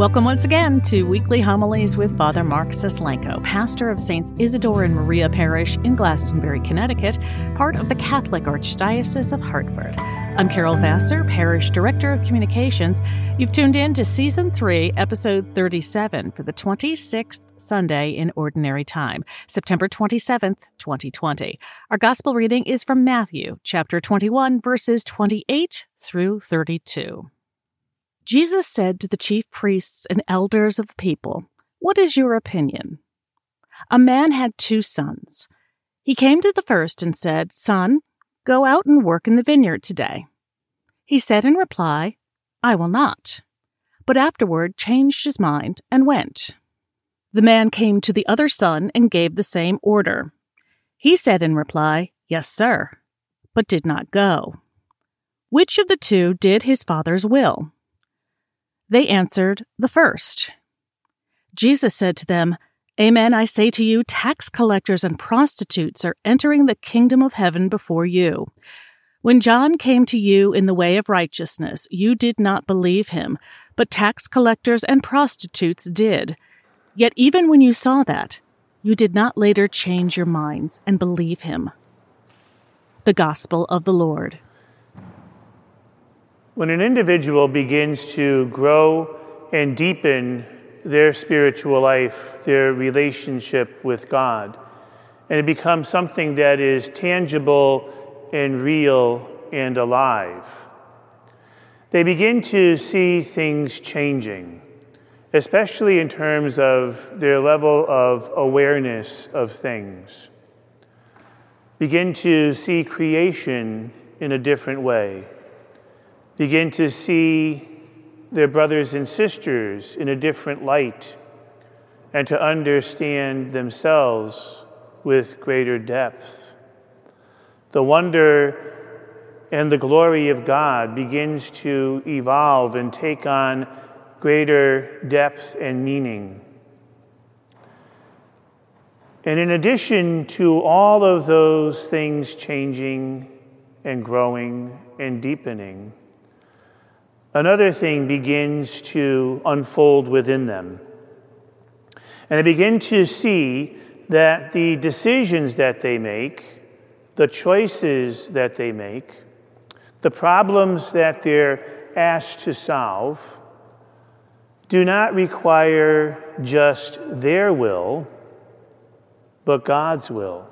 Welcome once again to Weekly Homilies with Father Mark Suslenko, pastor of Saints Isidore and Maria Parish in Glastonbury, Connecticut, part of the Catholic Archdiocese of Hartford. I'm Carol Vassar, Parish Director of Communications. You've tuned in to Season 3, Episode 37 for the 26th Sunday in Ordinary Time, September 27th, 2020. Our Gospel reading is from Matthew, chapter 21, verses 28 through 32. Jesus said to the chief priests and elders of the people, What is your opinion? A man had two sons. He came to the first and said, Son, go out and work in the vineyard today. He said in reply, I will not. But afterward changed his mind and went. The man came to the other son and gave the same order. He said in reply, Yes, sir, but did not go. Which of the two did his father's will? They answered, The first. Jesus said to them, Amen, I say to you, tax collectors and prostitutes are entering the kingdom of heaven before you. When John came to you in the way of righteousness, you did not believe him, but tax collectors and prostitutes did. Yet even when you saw that, you did not later change your minds and believe him. The Gospel of the Lord. When an individual begins to grow and deepen their spiritual life, their relationship with God, and it becomes something that is tangible and real and alive, they begin to see things changing, especially in terms of their level of awareness of things. Begin to see creation in a different way begin to see their brothers and sisters in a different light and to understand themselves with greater depth. The wonder and the glory of God begins to evolve and take on greater depth and meaning. And in addition to all of those things changing and growing and deepening, another thing begins to unfold within them. And they begin to see that the decisions that they make, the choices that they make, the problems that they're asked to solve, do not require just their will, but God's will.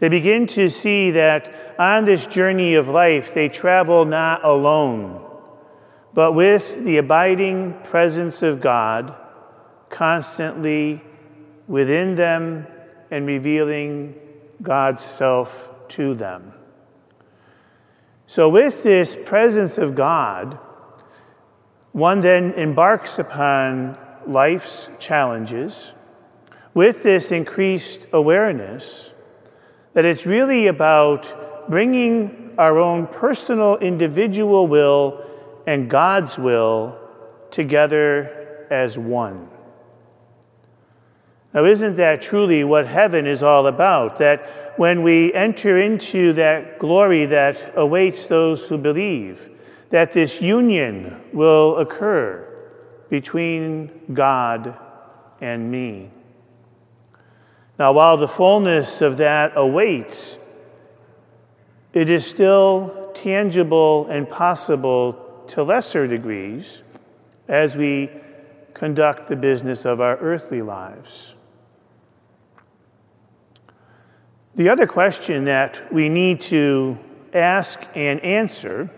They begin to see that on this journey of life, they travel not alone, but with the abiding presence of God constantly within them and revealing God's self to them. So, with this presence of God, one then embarks upon life's challenges. With this increased awareness, that it's really about bringing our own personal, individual will and God's will together as one. Now, isn't that truly what heaven is all about? That when we enter into that glory that awaits those who believe, that this union will occur between God and me. Now, while the fullness of that awaits, it is still tangible and possible to lesser degrees as we conduct the business of our earthly lives. The other question that we need to ask and answer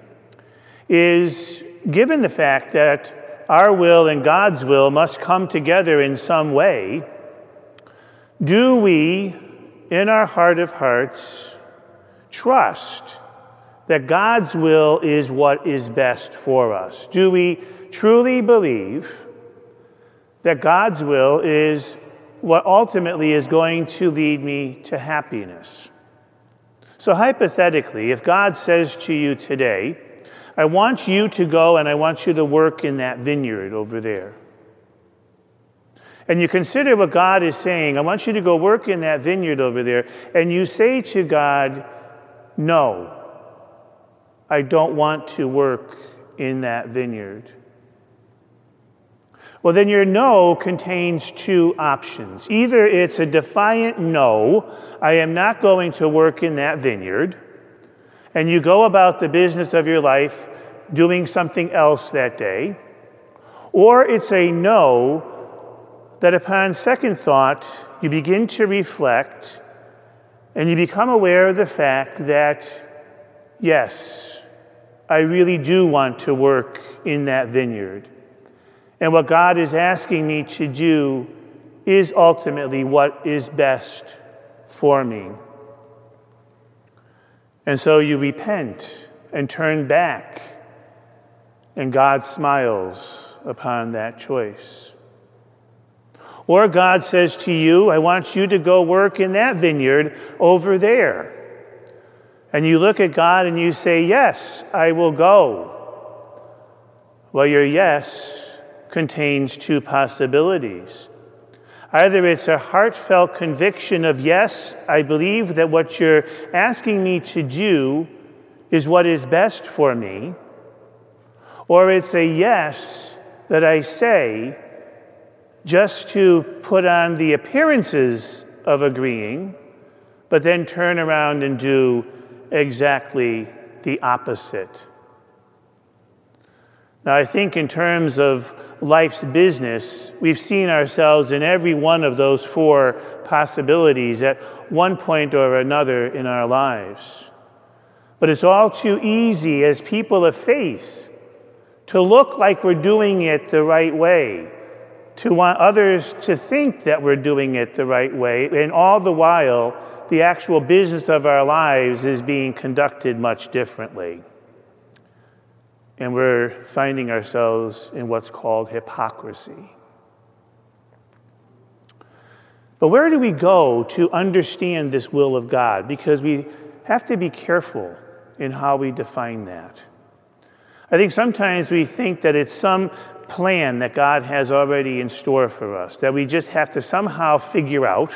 is given the fact that our will and God's will must come together in some way, do we, in our heart of hearts, trust that God's will is what is best for us? Do we truly believe that God's will is what ultimately is going to lead me to happiness? So, hypothetically, if God says to you today, I want you to go and I want you to work in that vineyard over there and you consider what God is saying, I want you to go work in that vineyard over there, and you say to God, No, I don't want to work in that vineyard. Well, then your no contains two options. Either it's a defiant no, I am not going to work in that vineyard, and you go about the business of your life doing something else that day, or it's a no that upon second thought, you begin to reflect and you become aware of the fact that, yes, I really do want to work in that vineyard. And what God is asking me to do is ultimately what is best for me. And so you repent and turn back, and God smiles upon that choice. Or God says to you, I want you to go work in that vineyard over there. And you look at God and you say, Yes, I will go. Well, your yes contains two possibilities. Either it's a heartfelt conviction of, yes, I believe that what you're asking me to do is what is best for me, or it's a yes that I say just to put on the appearances of agreeing, but then turn around and do exactly the opposite. Now, I think in terms of life's business, we've seen ourselves in every one of those four possibilities at one point or another in our lives. But it's all too easy as people of faith to look like we're doing it the right way, to want others to think that we're doing it the right way, and all the while, the actual business of our lives is being conducted much differently and we're finding ourselves in what's called hypocrisy. But where do we go to understand this will of God? Because we have to be careful in how we define that. I think sometimes we think that it's some plan that God has already in store for us, that we just have to somehow figure out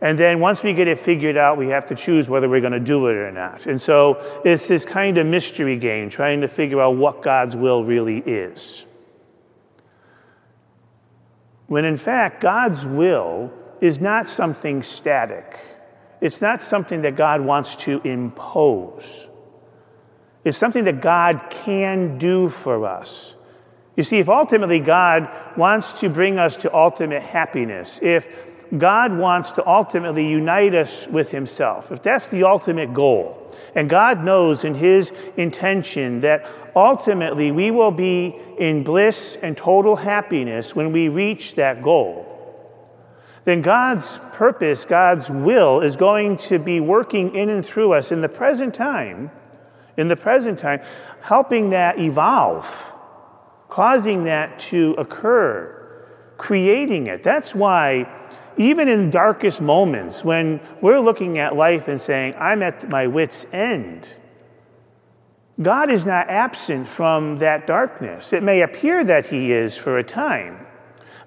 and then once we get it figured out, we have to choose whether we're going to do it or not. And so it's this kind of mystery game, trying to figure out what God's will really is. When in fact, God's will is not something static, it's not something that God wants to impose. It's something that God can do for us. You see, if ultimately God wants to bring us to ultimate happiness, if God wants to ultimately unite us with Himself, if that's the ultimate goal, and God knows in His intention that ultimately we will be in bliss and total happiness when we reach that goal, then God's purpose, God's will is going to be working in and through us in the present time, in the present time, helping that evolve, causing that to occur, creating it. That's why even in darkest moments when we're looking at life and saying, I'm at my wits' end, God is not absent from that darkness. It may appear that He is for a time,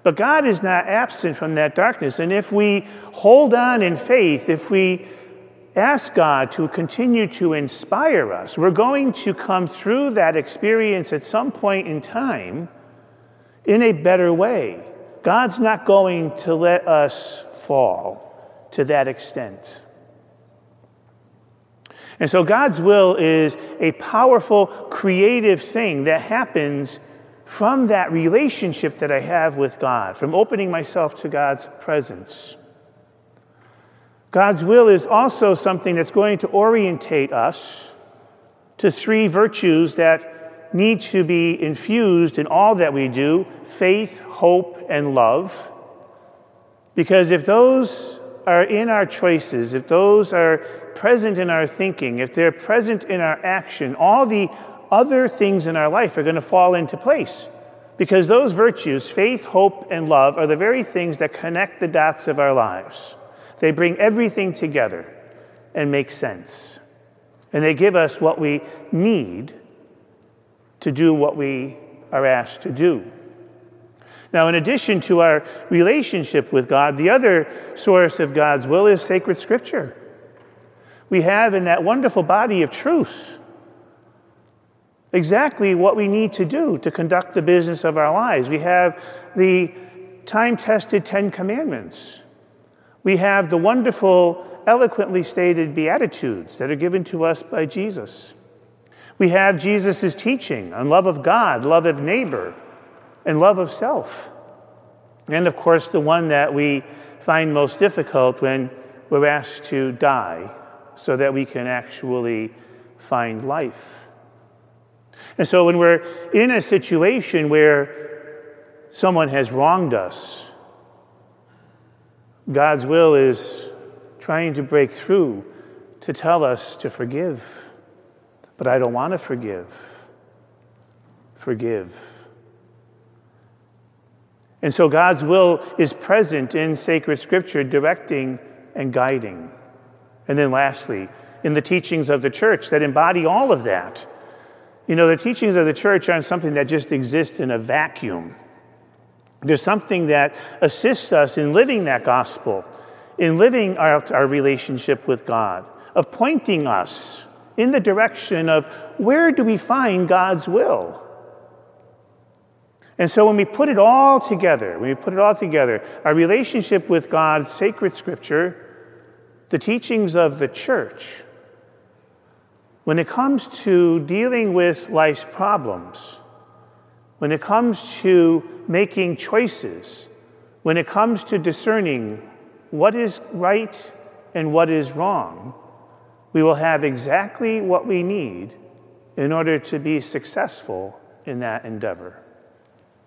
but God is not absent from that darkness. And if we hold on in faith, if we ask God to continue to inspire us, we're going to come through that experience at some point in time in a better way. God's not going to let us fall to that extent. And so, God's will is a powerful, creative thing that happens from that relationship that I have with God, from opening myself to God's presence. God's will is also something that's going to orientate us to three virtues that need to be infused in all that we do faith, hope, and love. Because if those are in our choices, if those are present in our thinking, if they're present in our action, all the other things in our life are going to fall into place. Because those virtues, faith, hope, and love, are the very things that connect the dots of our lives. They bring everything together and make sense. And they give us what we need to do what we are asked to do. Now, in addition to our relationship with God, the other source of God's will is sacred scripture. We have in that wonderful body of truth exactly what we need to do to conduct the business of our lives. We have the time tested Ten Commandments. We have the wonderful, eloquently stated Beatitudes that are given to us by Jesus. We have Jesus' teaching on love of God, love of neighbor, and love of self. And of course, the one that we find most difficult when we're asked to die so that we can actually find life. And so, when we're in a situation where someone has wronged us, God's will is trying to break through to tell us to forgive. But I don't want to forgive. Forgive. And so God's will is present in sacred scripture, directing and guiding. And then, lastly, in the teachings of the church that embody all of that. You know, the teachings of the church aren't something that just exists in a vacuum. There's something that assists us in living that gospel, in living our, our relationship with God, of pointing us in the direction of where do we find God's will? And so when we put it all together, when we put it all together, our relationship with God, sacred scripture, the teachings of the church, when it comes to dealing with life's problems, when it comes to making choices, when it comes to discerning what is right and what is wrong, we will have exactly what we need in order to be successful in that endeavor.